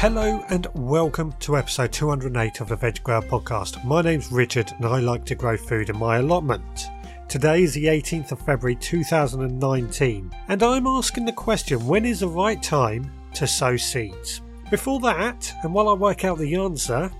Hello and welcome to episode 208 of the Veg Grower podcast. My name's Richard and I like to grow food in my allotment. Today is the 18th of February 2019 and I'm asking the question when is the right time to sow seeds? Before that, and while I work out the answer,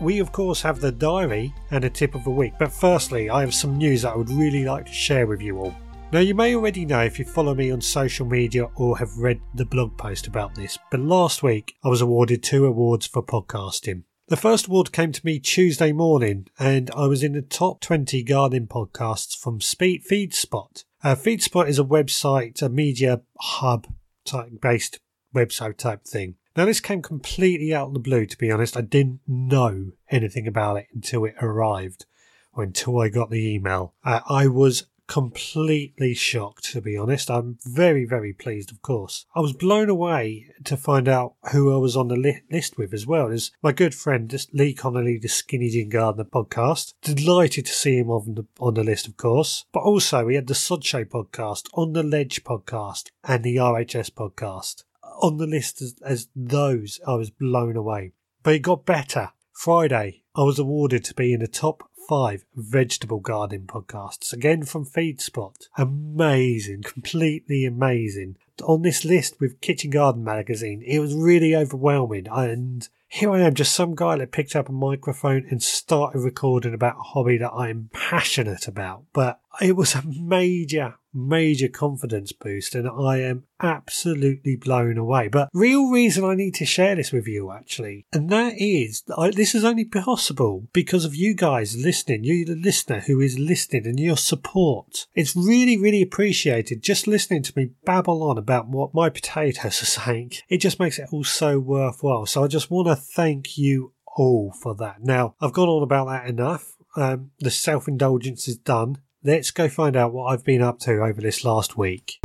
we of course have the diary and a tip of the week. But firstly, I have some news that I would really like to share with you all. Now, you may already know if you follow me on social media or have read the blog post about this, but last week I was awarded two awards for podcasting. The first award came to me Tuesday morning, and I was in the top 20 gardening podcasts from Speed FeedSpot. Uh, FeedSpot is a website, a media hub type based website type thing. Now, this came completely out of the blue, to be honest. I didn't know anything about it until it arrived or until I got the email. Uh, I was completely shocked, to be honest. I'm very, very pleased, of course. I was blown away to find out who I was on the li- list with as well. Is my good friend Lee Connolly, the Skinny Jean Gardener podcast. Delighted to see him on the, on the list, of course. But also, we had the Sod Show podcast, On the Ledge podcast, and the RHS podcast. On the list as, as those, I was blown away. But it got better. Friday, I was awarded to be in the top five vegetable gardening podcasts, again from FeedSpot. Amazing, completely amazing. On this list with Kitchen Garden magazine, it was really overwhelming. And here I am, just some guy that picked up a microphone and started recording about a hobby that I'm passionate about. But it was a major, major confidence boost, and I am absolutely blown away. But real reason I need to share this with you, actually, and that is I, this is only possible because of you guys listening, you the listener who is listening, and your support. It's really, really appreciated. Just listening to me babble on about what my potatoes are saying, it just makes it all so worthwhile. So I just want to thank you all for that. Now I've gone on about that enough. Um, the self indulgence is done let's go find out what I've been up to over this last week.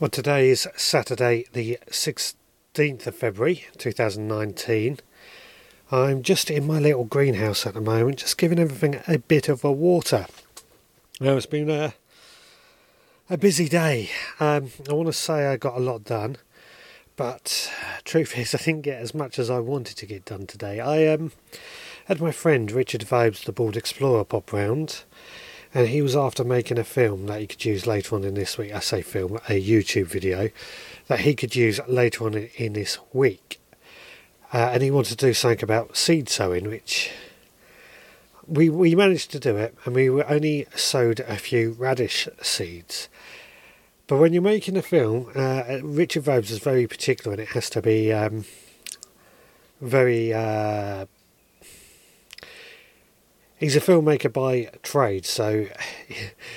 Well, today is Saturday, the 16th of February 2019. I'm just in my little greenhouse at the moment, just giving everything a bit of a water. Now, it's been a, a busy day. Um, I want to say I got a lot done. But truth is, I didn't get as much as I wanted to get done today. I um, had my friend Richard Vobes, the Bald Explorer, pop round, and he was after making a film that he could use later on in this week. I say film, a YouTube video that he could use later on in, this week. Uh, and he wanted to do something about seed sowing, which we we managed to do it, and we only sowed a few radish seeds. But when you're making a film, uh, Richard Vobes is very particular, and it has to be um, very. Uh, he's a filmmaker by trade, so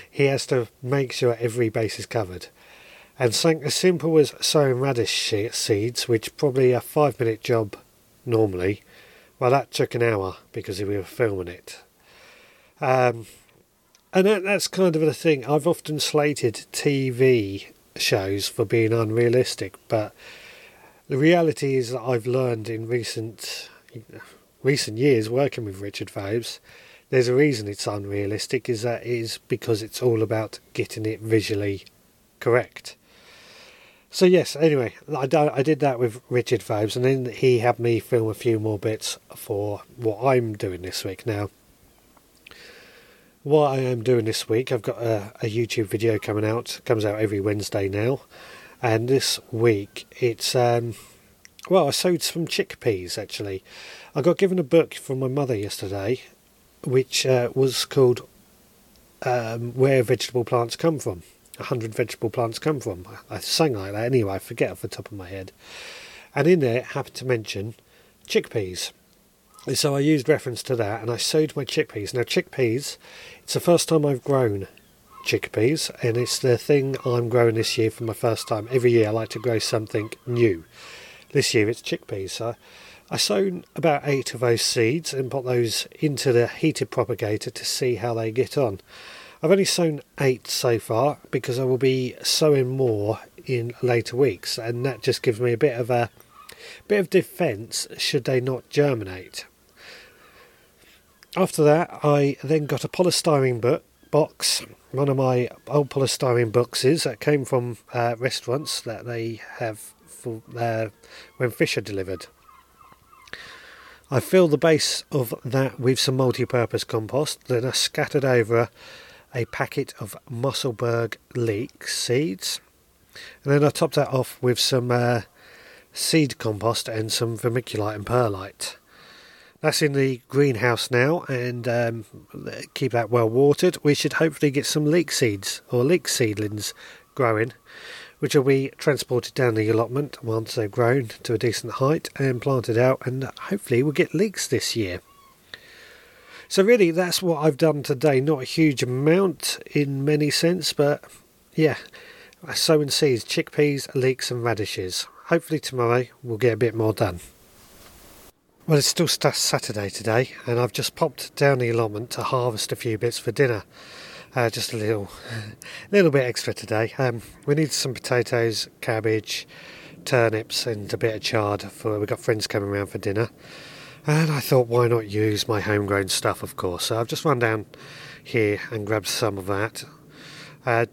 he has to make sure every base is covered. And something as simple as sowing radish seeds, which probably a five minute job normally, well, that took an hour because we were filming it. Um, and that, that's kind of the thing. I've often slated TV shows for being unrealistic, but the reality is that I've learned in recent recent years working with Richard Vobes, there's a reason it's unrealistic. Is that is because it's all about getting it visually correct. So yes, anyway, I, I did that with Richard Vobes, and then he had me film a few more bits for what I'm doing this week now what I am doing this week, I've got a, a YouTube video coming out. Comes out every Wednesday now, and this week it's um, well, I sowed some chickpeas actually. I got given a book from my mother yesterday, which uh, was called um, "Where Vegetable Plants Come From." A hundred vegetable plants come from. I sang like that anyway. I forget off the top of my head. And in there, it happened to mention chickpeas. So I used reference to that and I sowed my chickpeas. Now, chickpeas, it's the first time I've grown chickpeas and it's the thing I'm growing this year for my first time. Every year I like to grow something new. This year it's chickpeas. So I sown about eight of those seeds and put those into the heated propagator to see how they get on. I've only sown eight so far because I will be sowing more in later weeks and that just gives me a bit of a bit of defence should they not germinate. After that, I then got a polystyrene book box, one of my old polystyrene boxes that came from uh, restaurants that they have for uh, when fish are delivered. I fill the base of that with some multi-purpose compost, then I scattered over a packet of Musselburgh leek seeds, and then I topped that off with some uh, seed compost and some vermiculite and perlite. That's in the greenhouse now, and um, keep that well watered. We should hopefully get some leek seeds or leek seedlings growing which will be transported down the allotment once they've grown to a decent height and planted out, and hopefully we'll get leeks this year. So really, that's what I've done today. Not a huge amount in many sense, but yeah, sowing seeds, chickpeas, leeks, and radishes. Hopefully tomorrow we'll get a bit more done. Well, it's still Saturday today, and I've just popped down the allotment to harvest a few bits for dinner. Uh, just a little, little bit extra today. Um, we need some potatoes, cabbage, turnips, and a bit of chard. For we've got friends coming around for dinner, and I thought, why not use my homegrown stuff? Of course, so I've just run down here and grabbed some of that. Uh,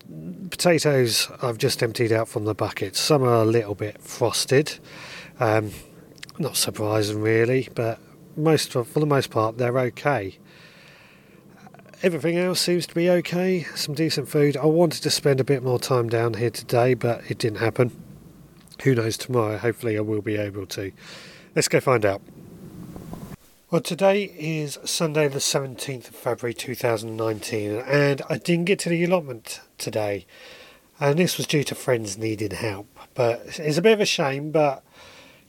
potatoes I've just emptied out from the bucket. Some are a little bit frosted. Um, not surprising really, but most for the most part they're okay everything else seems to be okay. Some decent food. I wanted to spend a bit more time down here today, but it didn't happen. Who knows tomorrow? Hopefully, I will be able to. Let's go find out. Well, today is Sunday, the 17th of February 2019, and I didn't get to the allotment today. And this was due to friends needing help. But it's a bit of a shame, but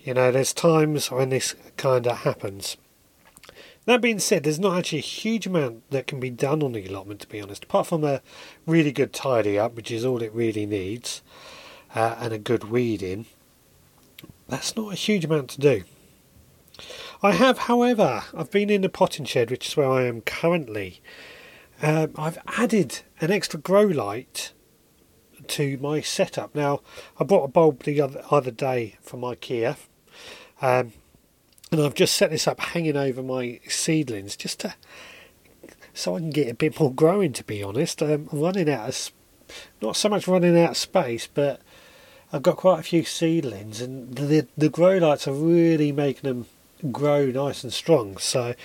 you know, there's times when this kind of happens. That being said, there's not actually a huge amount that can be done on the allotment, to be honest, apart from a really good tidy up, which is all it really needs, uh, and a good weeding. That's not a huge amount to do. I have, however, I've been in the potting shed, which is where I am currently. Um, I've added an extra grow light to my setup. Now, I bought a bulb the other, other day from IKEA. Um, and I've just set this up hanging over my seedlings just to so I can get a bit more growing. To be honest, I'm running out of not so much running out of space, but I've got quite a few seedlings, and the the grow lights are really making them grow nice and strong. So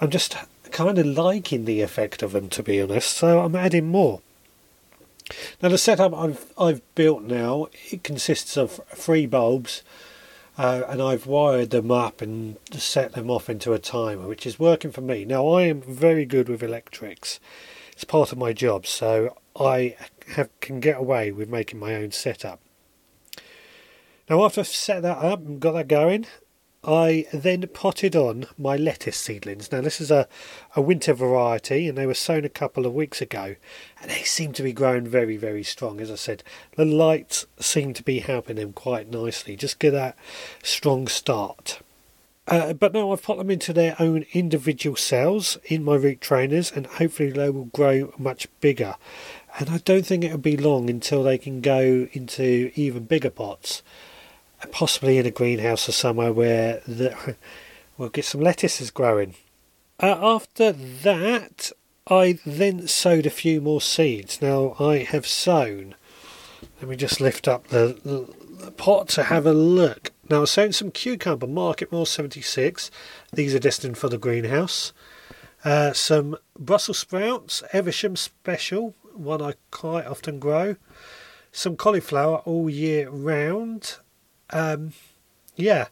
I'm just kind of liking the effect of them, to be honest. So I'm adding more. Now the setup I've I've built now it consists of three bulbs uh, and I've wired them up and set them off into a timer, which is working for me. Now, I am very good with electrics. It's part of my job, so I have, can get away with making my own setup. Now, after I've set that up and got that going, I then potted on my lettuce seedlings. Now, this is a, a winter variety, and they were sown a couple of weeks ago, and they seem to be growing very, very strong. As I said, the lights seem to be helping them quite nicely. Just get that strong start. Uh, but now I've put them into their own individual cells in my root trainers, and hopefully they will grow much bigger. And I don't think it'll be long until they can go into even bigger pots possibly in a greenhouse or somewhere where the, we'll get some lettuces growing. Uh, after that, I then sowed a few more seeds. Now I have sown. Let me just lift up the, the pot to have a look. Now I've sown some cucumber, Market Marketmore 76. These are destined for the greenhouse. Uh, some Brussels sprouts, Evesham Special, one I quite often grow. Some cauliflower all year round. Um, yeah,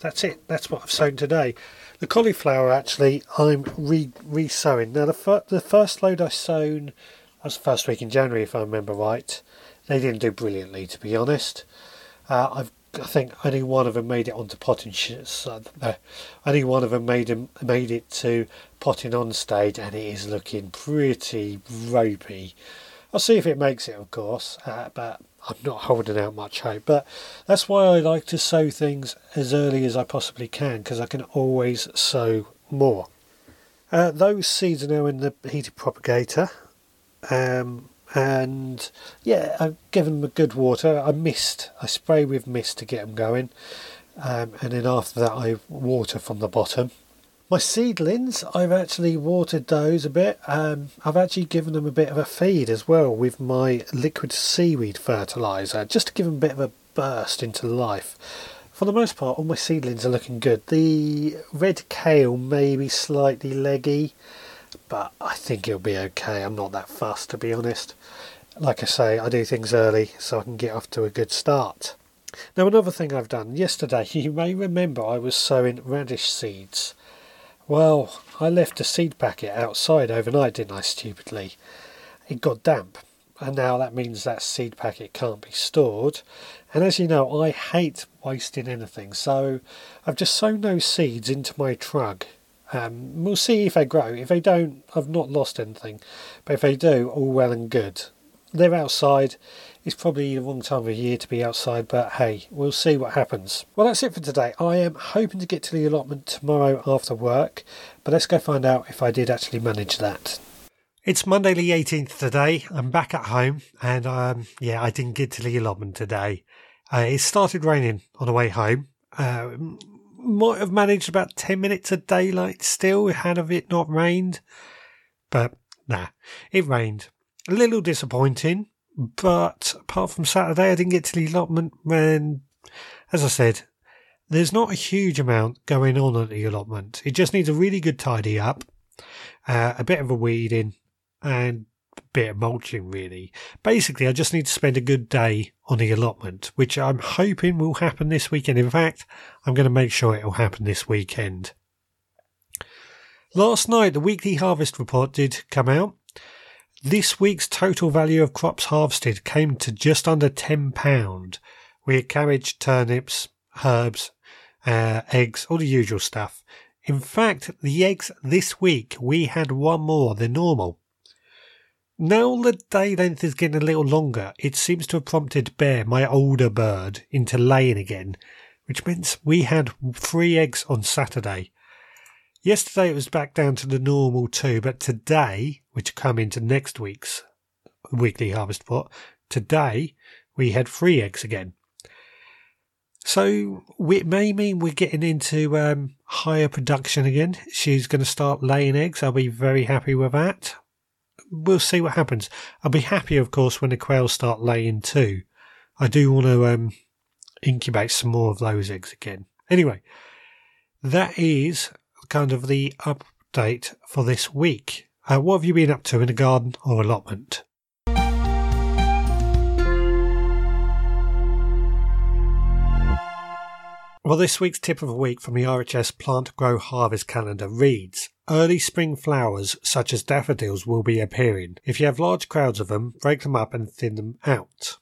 that's it. That's what I've sown today. The cauliflower, actually, I'm re re sowing. Now, the, fir- the first load I sown was first week in January, if I remember right. They didn't do brilliantly, to be honest. Uh, I've I think only one of them made it onto potting shits. Uh, only one of them made made it to potting on stage, and it is looking pretty ropey. I'll see if it makes it, of course, uh, but I'm not holding out much hope. But that's why I like to sow things as early as I possibly can because I can always sow more. Uh, those seeds are now in the heated propagator. Um, and yeah, I've given them a good water. I mist, I spray with mist to get them going, um, and then after that, I water from the bottom. My seedlings, I've actually watered those a bit. Um, I've actually given them a bit of a feed as well with my liquid seaweed fertiliser, just to give them a bit of a burst into life. For the most part, all my seedlings are looking good. The red kale may be slightly leggy, but I think it'll be okay. I'm not that fussed, to be honest. Like I say, I do things early so I can get off to a good start. Now, another thing I've done yesterday, you may remember I was sowing radish seeds. Well, I left a seed packet outside overnight, didn't I, stupidly? It got damp, and now that means that seed packet can't be stored. And as you know, I hate wasting anything, so I've just sown those seeds into my trug. Um, we'll see if they grow. If they don't, I've not lost anything. But if they do, all well and good. They're outside. It's probably the wrong time of year to be outside, but hey, we'll see what happens. Well, that's it for today. I am hoping to get to the allotment tomorrow after work, but let's go find out if I did actually manage that. It's Monday the 18th today. I'm back at home, and um, yeah, I didn't get to the allotment today. Uh, it started raining on the way home. Uh, might have managed about 10 minutes of daylight still had of it not rained, but nah, it rained. A little disappointing but apart from Saturday, I didn't get to the allotment. And as I said, there's not a huge amount going on at the allotment. It just needs a really good tidy up, uh, a bit of a weeding, and a bit of mulching, really. Basically, I just need to spend a good day on the allotment, which I'm hoping will happen this weekend. In fact, I'm going to make sure it will happen this weekend. Last night, the weekly harvest report did come out. This week's total value of crops harvested came to just under £10. We had cabbage, turnips, herbs, uh, eggs, all the usual stuff. In fact, the eggs this week we had one more than normal. Now the day length is getting a little longer, it seems to have prompted Bear, my older bird, into laying again, which means we had three eggs on Saturday. Yesterday it was back down to the normal two, but today, which come into next week's weekly harvest pot, today we had three eggs again. So it may mean we're getting into um, higher production again. She's going to start laying eggs. I'll be very happy with that. We'll see what happens. I'll be happy, of course, when the quails start laying too. I do want to um, incubate some more of those eggs again. Anyway, that is kind of the update for this week. Uh, what have you been up to in the garden or allotment? Well, this week's tip of the week from the RHS Plant Grow Harvest Calendar reads Early spring flowers, such as daffodils, will be appearing. If you have large crowds of them, break them up and thin them out.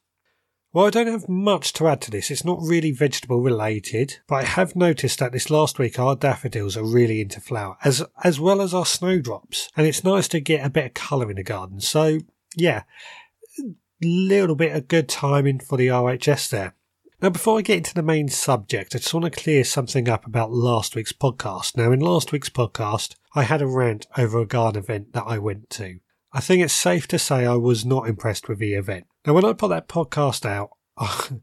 Well, I don't have much to add to this. It's not really vegetable related, but I have noticed that this last week our daffodils are really into flower, as as well as our snowdrops, and it's nice to get a bit of colour in the garden. So, yeah, little bit of good timing for the RHS there. Now, before I get into the main subject, I just want to clear something up about last week's podcast. Now, in last week's podcast, I had a rant over a garden event that I went to. I think it's safe to say I was not impressed with the event. Now, when I put that podcast out,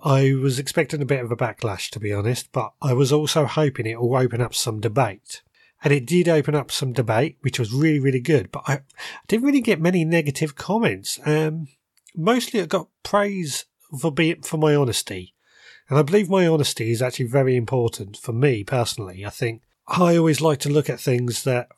I was expecting a bit of a backlash, to be honest, but I was also hoping it will open up some debate. And it did open up some debate, which was really, really good, but I, didn't really get many negative comments. Um, mostly I got praise for being, for my honesty. And I believe my honesty is actually very important for me personally. I think I always like to look at things that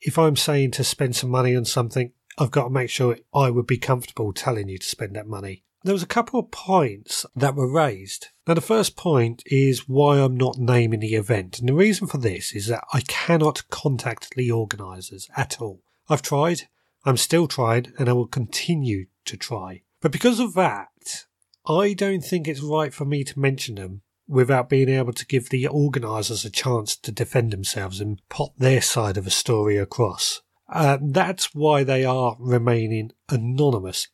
if I'm saying to spend some money on something, I've got to make sure I would be comfortable telling you to spend that money. There was a couple of points that were raised. Now, the first point is why I'm not naming the event. And the reason for this is that I cannot contact the organisers at all. I've tried, I'm still trying, and I will continue to try. But because of that, I don't think it's right for me to mention them without being able to give the organisers a chance to defend themselves and put their side of a story across. Uh, that's why they are remaining anonymous.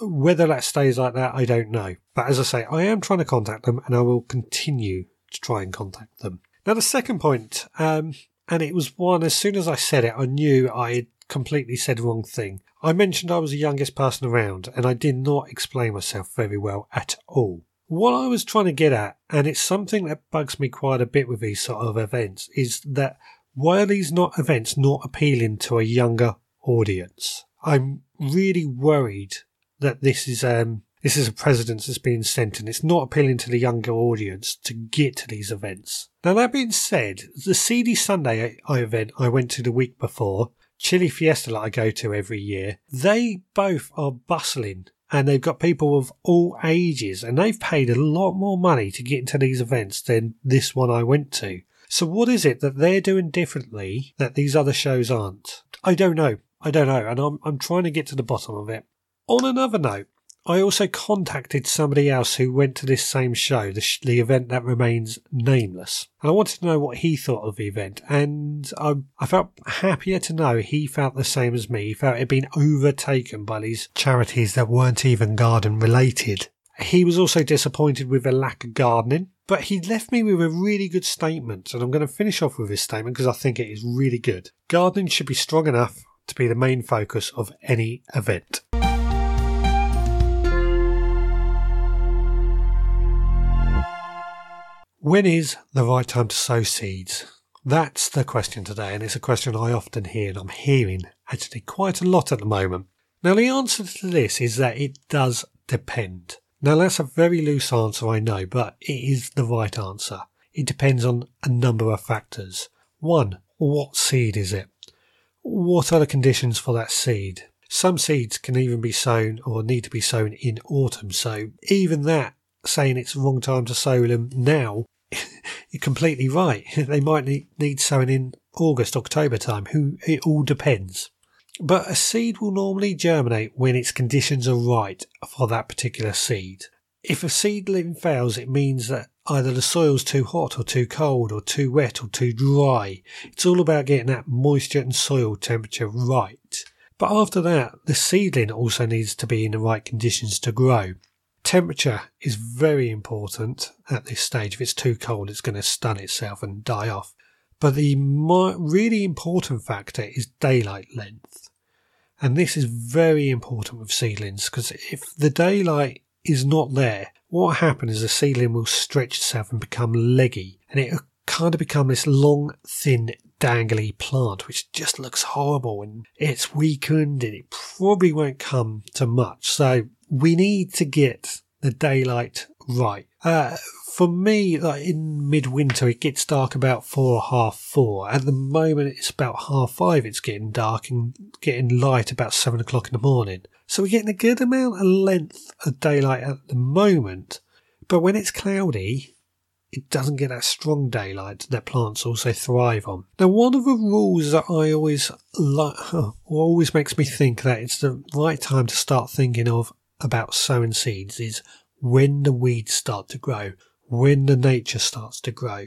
Whether that stays like that, I don't know. But as I say, I am trying to contact them and I will continue to try and contact them. Now, the second point, um, and it was one, as soon as I said it, I knew I had completely said the wrong thing. I mentioned I was the youngest person around and I did not explain myself very well at all. What I was trying to get at, and it's something that bugs me quite a bit with these sort of events, is that why are these not events not appealing to a younger audience? I'm really worried that this is um this is a precedent that's being sent and it's not appealing to the younger audience to get to these events. Now that being said, the Seedy Sunday event I went to the week before, Chili Fiesta that I go to every year, they both are bustling and they've got people of all ages and they've paid a lot more money to get into these events than this one I went to. So what is it that they're doing differently that these other shows aren't? I don't know. I don't know, and I'm I'm trying to get to the bottom of it. On another note, I also contacted somebody else who went to this same show, the, sh- the event that remains nameless. And I wanted to know what he thought of the event, and I, I felt happier to know he felt the same as me. He felt it had been overtaken by these charities that weren't even garden related. He was also disappointed with the lack of gardening, but he left me with a really good statement, and I'm going to finish off with this statement because I think it is really good. Gardening should be strong enough to be the main focus of any event. When is the right time to sow seeds? That's the question today, and it's a question I often hear, and I'm hearing actually quite a lot at the moment. Now, the answer to this is that it does depend. Now, that's a very loose answer, I know, but it is the right answer. It depends on a number of factors. One, what seed is it? What are the conditions for that seed? Some seeds can even be sown or need to be sown in autumn, so even that saying it's the wrong time to sow them now, you're completely right. They might need, need sowing in August, October time. Who it all depends. But a seed will normally germinate when its conditions are right for that particular seed. If a seedling fails, it means that either the soil's too hot or too cold or too wet or too dry. It's all about getting that moisture and soil temperature right. But after that, the seedling also needs to be in the right conditions to grow. Temperature is very important at this stage. If it's too cold, it's going to stun itself and die off. But the really important factor is daylight length. And this is very important with seedlings because if the daylight is not there, what happens is the seedling will stretch itself and become leggy and it kind of become this long, thin, dangly plant, which just looks horrible and it's weakened and it probably won't come to much. So we need to get the daylight right. Uh, for me, like in midwinter, it gets dark about four or half four. At the moment, it's about half five. It's getting dark and getting light about seven o'clock in the morning. So we're getting a good amount of length of daylight at the moment. But when it's cloudy, it doesn't get that strong daylight that plants also thrive on. Now, one of the rules that I always like, always makes me think that it's the right time to start thinking of about sowing seeds is when the weeds start to grow, when the nature starts to grow.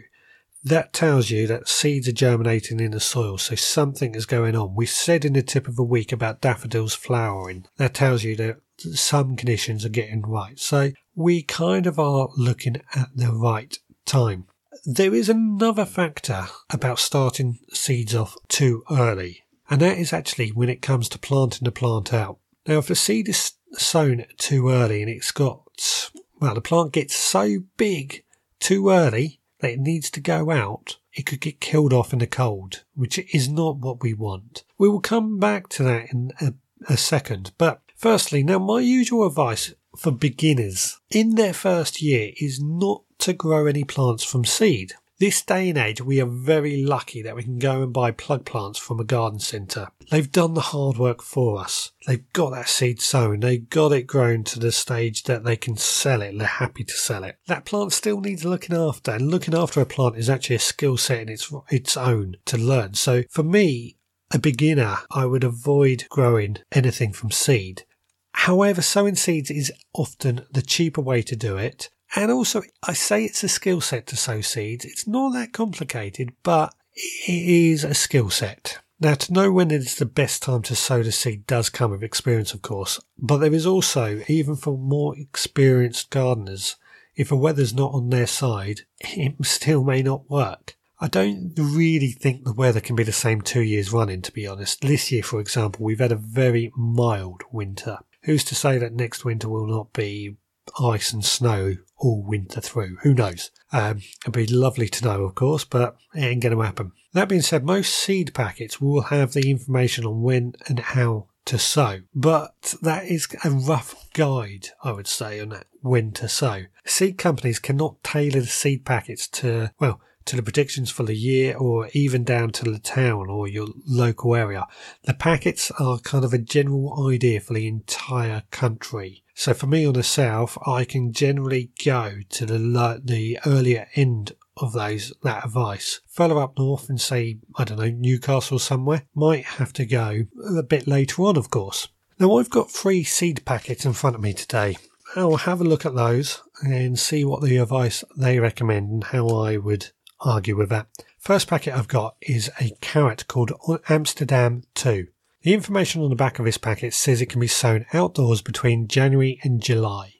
That tells you that seeds are germinating in the soil, so something is going on. We said in the tip of the week about daffodils flowering. That tells you that some conditions are getting right. So we kind of are looking at the right time. There is another factor about starting seeds off too early, and that is actually when it comes to planting the plant out. Now, if a seed is sown too early and it's got, well, the plant gets so big too early that it needs to go out, it could get killed off in the cold, which is not what we want. We will come back to that in a, a second. But firstly, now my usual advice for beginners in their first year is not to grow any plants from seed. This day and age, we are very lucky that we can go and buy plug plants from a garden centre. They've done the hard work for us. They've got that seed sown. They've got it grown to the stage that they can sell it. They're happy to sell it. That plant still needs looking after, and looking after a plant is actually a skill set in its its own to learn. So for me, a beginner, I would avoid growing anything from seed. However, sowing seeds is often the cheaper way to do it and also, I say it's a skill set to sow seeds. It's not that complicated, but it is a skill set. Now, to know when it's the best time to sow the seed does come with experience, of course, but there is also, even for more experienced gardeners, if the weather's not on their side, it still may not work. I don't really think the weather can be the same two years running, to be honest. This year, for example, we've had a very mild winter. Who's to say that next winter will not be ice and snow all winter through. Who knows? Um, it'd be lovely to know, of course, but it ain't going to happen. That being said, most seed packets will have the information on when and how to sow, but that is a rough guide, I would say, on when to sow. Seed companies cannot tailor the seed packets to, well, to the predictions for the year or even down to the town or your local area. The packets are kind of a general idea for the entire country. So for me on the south, I can generally go to the the earlier end of those that advice. Further up north and say, I don't know, Newcastle somewhere, might have to go a bit later on, of course. Now I've got three seed packets in front of me today. I'll have a look at those and see what the advice they recommend and how I would argue with that. First packet I've got is a carrot called Amsterdam 2. The information on the back of this packet says it can be sown outdoors between January and July.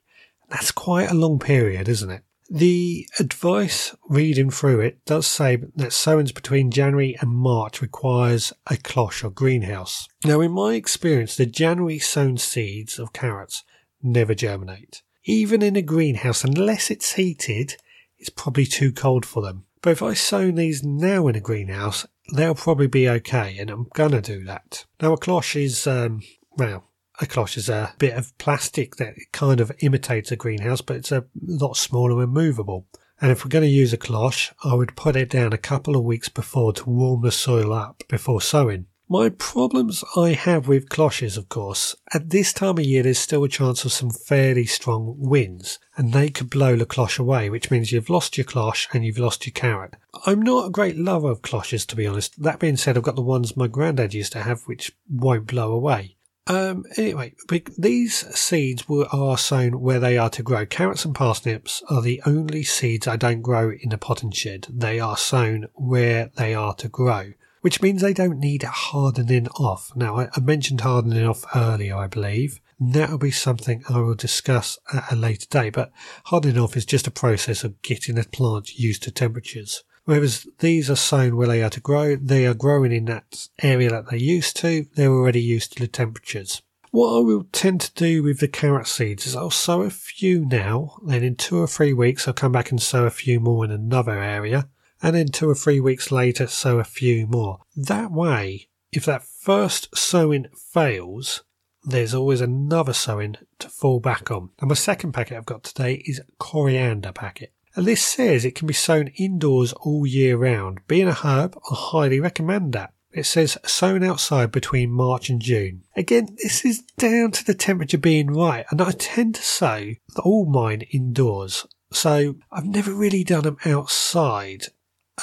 That's quite a long period, isn't it? The advice reading through it does say that sowings between January and March requires a cloche or greenhouse. Now, in my experience, the January sown seeds of carrots never germinate. Even in a greenhouse, unless it's heated, it's probably too cold for them. But if I sow these now in a greenhouse, they'll probably be okay, and I'm gonna do that. Now, a cloche is, um, well, a cloche is a bit of plastic that kind of imitates a greenhouse, but it's a lot smaller and movable. And if we're going to use a cloche, I would put it down a couple of weeks before to warm the soil up before sowing. My problems I have with cloches, of course, at this time of year there's still a chance of some fairly strong winds, and they could blow the cloche away, which means you've lost your cloche and you've lost your carrot. I'm not a great lover of cloches, to be honest. That being said, I've got the ones my granddad used to have, which won't blow away. Um, anyway, these seeds were, are sown where they are to grow. Carrots and parsnips are the only seeds I don't grow in a potting shed. They are sown where they are to grow, which means they don't need hardening off. Now, I, mentioned hardening off earlier, I believe. That'll be something I will discuss at a later date, but hardening off is just a process of getting a plant used to temperatures. Whereas these are sown where they are to grow, they are growing in that area that they're used to, they're already used to the temperatures. What I will tend to do with the carrot seeds is I'll sow a few now, then in two or three weeks I'll come back and sow a few more in another area, and then two or three weeks later sow a few more. That way, if that first sowing fails, there's always another sowing to fall back on. And my second packet I've got today is coriander packet. And this says it can be sown indoors all year round. Being a herb, I highly recommend that. It says sown outside between March and June. Again, this is down to the temperature being right, and I tend to sow all mine indoors. So I've never really done them outside.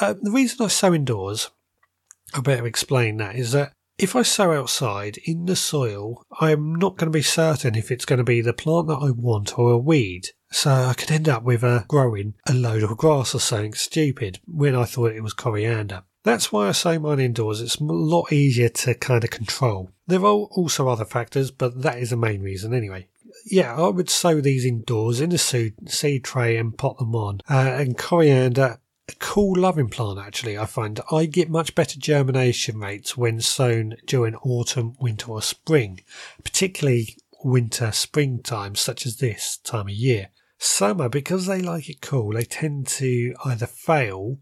Uh, the reason I sow indoors, I better explain that, is that if I sow outside in the soil, I'm not going to be certain if it's going to be the plant that I want or a weed. So I could end up with a growing a load of grass or something stupid when I thought it was coriander. That's why I sow mine indoors. It's a lot easier to kind of control. There are also other factors, but that is the main reason anyway. Yeah, I would sow these indoors in a seed tray and pot them on. Uh, and coriander, a cool loving plant actually, I find. I get much better germination rates when sown during autumn, winter or spring, particularly winter, spring times such as this time of year. Summer, because they like it cool, they tend to either fail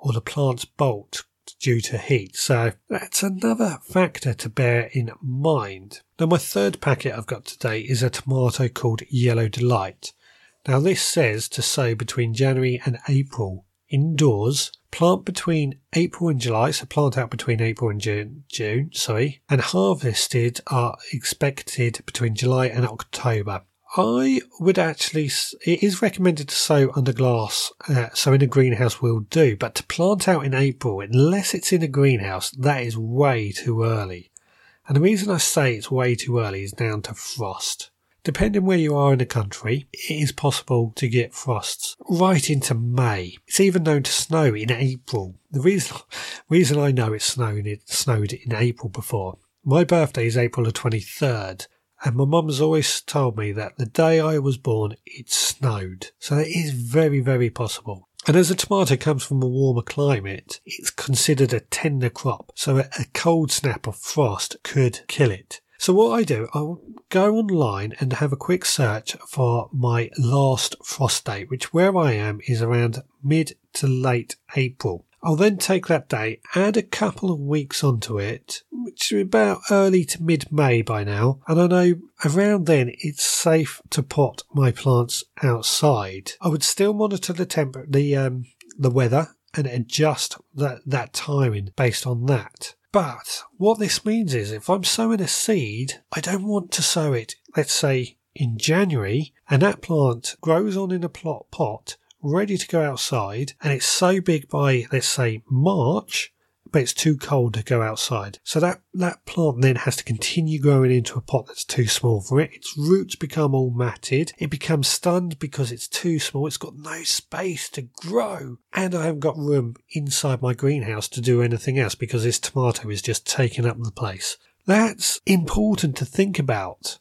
or the plants bolt due to heat. So that's another factor to bear in mind. Now, my third packet I've got today is a tomato called Yellow Delight. Now, this says to sow between January and April indoors, plant between April and July, so plant out between April and June, June sorry, and harvested are expected between July and October. I would actually, it is recommended to sow under glass, uh, so in a greenhouse will do, but to plant out in April, unless it's in a greenhouse, that is way too early. And the reason I say it's way too early is down to frost. Depending where you are in the country, it is possible to get frosts right into May. It's even known to snow in April. The reason, reason I know it's snowed, it snowed in April before. My birthday is April the 23rd, and my mum's always told me that the day I was born, it snowed. So it is very, very possible. And as a tomato comes from a warmer climate, it's considered a tender crop. So a cold snap of frost could kill it. So what I do, I'll go online and have a quick search for my last frost date, which where I am is around mid to late April. I'll then take that day, add a couple of weeks onto it, which is about early to mid May by now, and I know around then it's safe to pot my plants outside. I would still monitor the temper, the um, the weather, and adjust that that timing based on that. But what this means is if I'm sowing a seed, I don't want to sow it, let's say in January, and that plant grows on in a plot pot ready to go outside, and it's so big by, let's say, March, but it's too cold to go outside. So that, that plant then has to continue growing into a pot that's too small for it. Its roots become all matted. It becomes stunned because it's too small. It's got no space to grow. And I haven't got room inside my greenhouse to do anything else because this tomato is just taking up the place. That's important to think about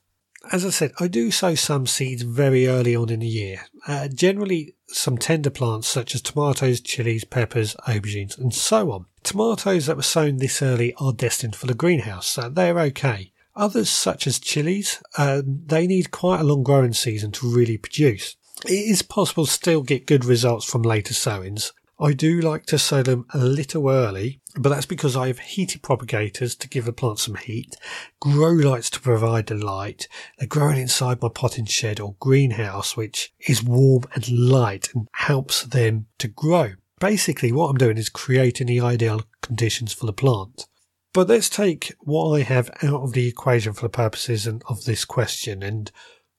as I said, I do sow some seeds very early on in the year. Uh, generally, some tender plants such as tomatoes, chilies, peppers, aubergines, and so on. Tomatoes that were sown this early are destined for the greenhouse, so they're okay. Others, such as chilies, uh, they need quite a long growing season to really produce. It is possible to still get good results from later sowings, I do like to sow them a little early, but that's because I have heated propagators to give the plant some heat, grow lights to provide the light. They're growing inside my potting shed or greenhouse, which is warm and light and helps them to grow. Basically, what I'm doing is creating the ideal conditions for the plant. But let's take what I have out of the equation for the purposes of this question and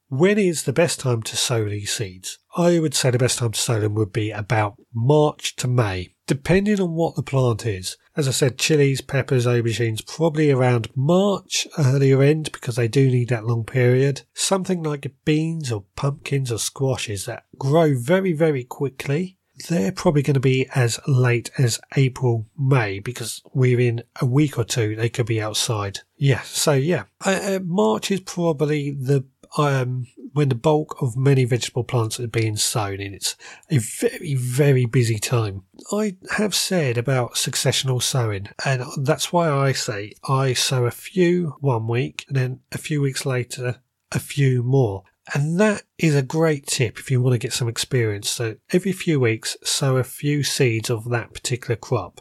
when is the best time to sow these seeds? I would say the best time to sow them would be about March to May, depending on what the plant is. As I said, chilies, peppers, aubergines, probably around March, earlier end, because they do need that long period. Something like beans or pumpkins or squashes that grow very, very quickly. They're probably going to be as late as April, May, because within a week or two they could be outside. Yeah, so yeah, uh, March is probably the um, when the bulk of many vegetable plants are being sown in. It's a very, very busy time. I have said about successional sowing, and that's why I say I sow a few one week and then a few weeks later a few more. And that is a great tip if you want to get some experience. So every few weeks, sow a few seeds of that particular crop.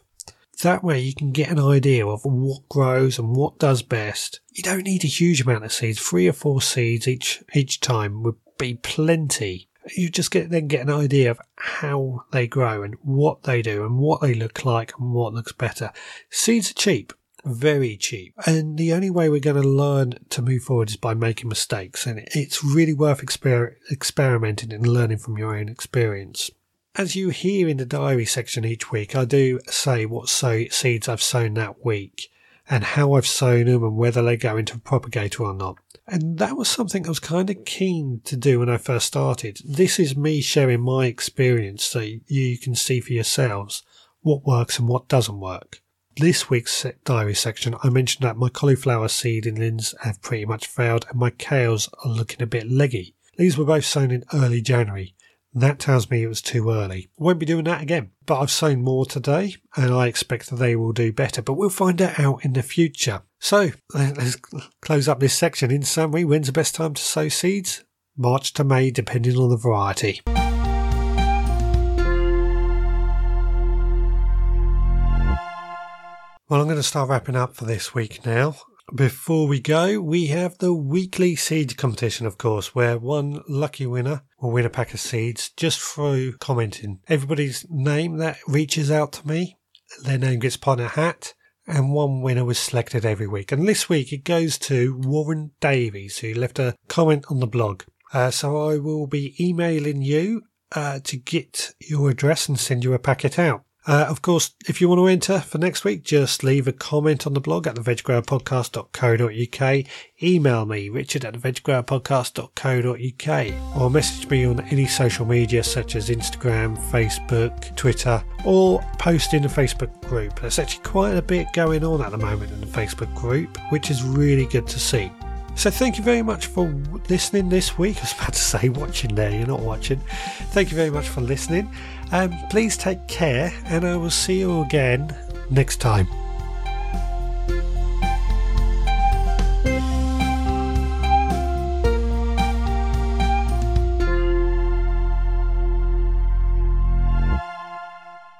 That way you can get an idea of what grows and what does best. You don't need a huge amount of seeds. Three or four seeds each, each time would be plenty. You just get, then get an idea of how they grow and what they do and what they look like and what looks better. Seeds are cheap very cheap. And the only way we're going to learn to move forward is by making mistakes. And it's really worth exper- experimenting and learning from your own experience. As you hear in the diary section each week, I do say what seeds I've sown that week and how I've sown them and whether they go into a propagator or not. And that was something I was kind of keen to do when I first started. This is me sharing my experience so you can see for yourselves what works and what doesn't work. This week's diary section, I mentioned that my cauliflower seedlings have pretty much failed and my kales are looking a bit leggy. These were both sown in early January. That tells me it was too early. Won't be doing that again. But I've sown more today and I expect that they will do better, but we'll find that out in the future. So let's close up this section. In summary, when's the best time to sow seeds? March to May, depending on the variety. Well, I'm going to start wrapping up for this week now. Before we go, we have the weekly seed competition, of course, where one lucky winner will win a pack of seeds just through commenting. Everybody's name that reaches out to me, their name gets put in a hat, and one winner was selected every week. And this week it goes to Warren Davies, who left a comment on the blog. Uh, so I will be emailing you uh, to get your address and send you a packet out. Uh, of course, if you want to enter for next week, just leave a comment on the blog at theveggrowerpodcast.co.uk. Email me, richard at theveggrowerpodcast.co.uk, or message me on any social media such as Instagram, Facebook, Twitter, or post in the Facebook group. There's actually quite a bit going on at the moment in the Facebook group, which is really good to see. So thank you very much for listening this week. I was about to say watching there, you're not watching. Thank you very much for listening. Um, please take care, and I will see you again next time.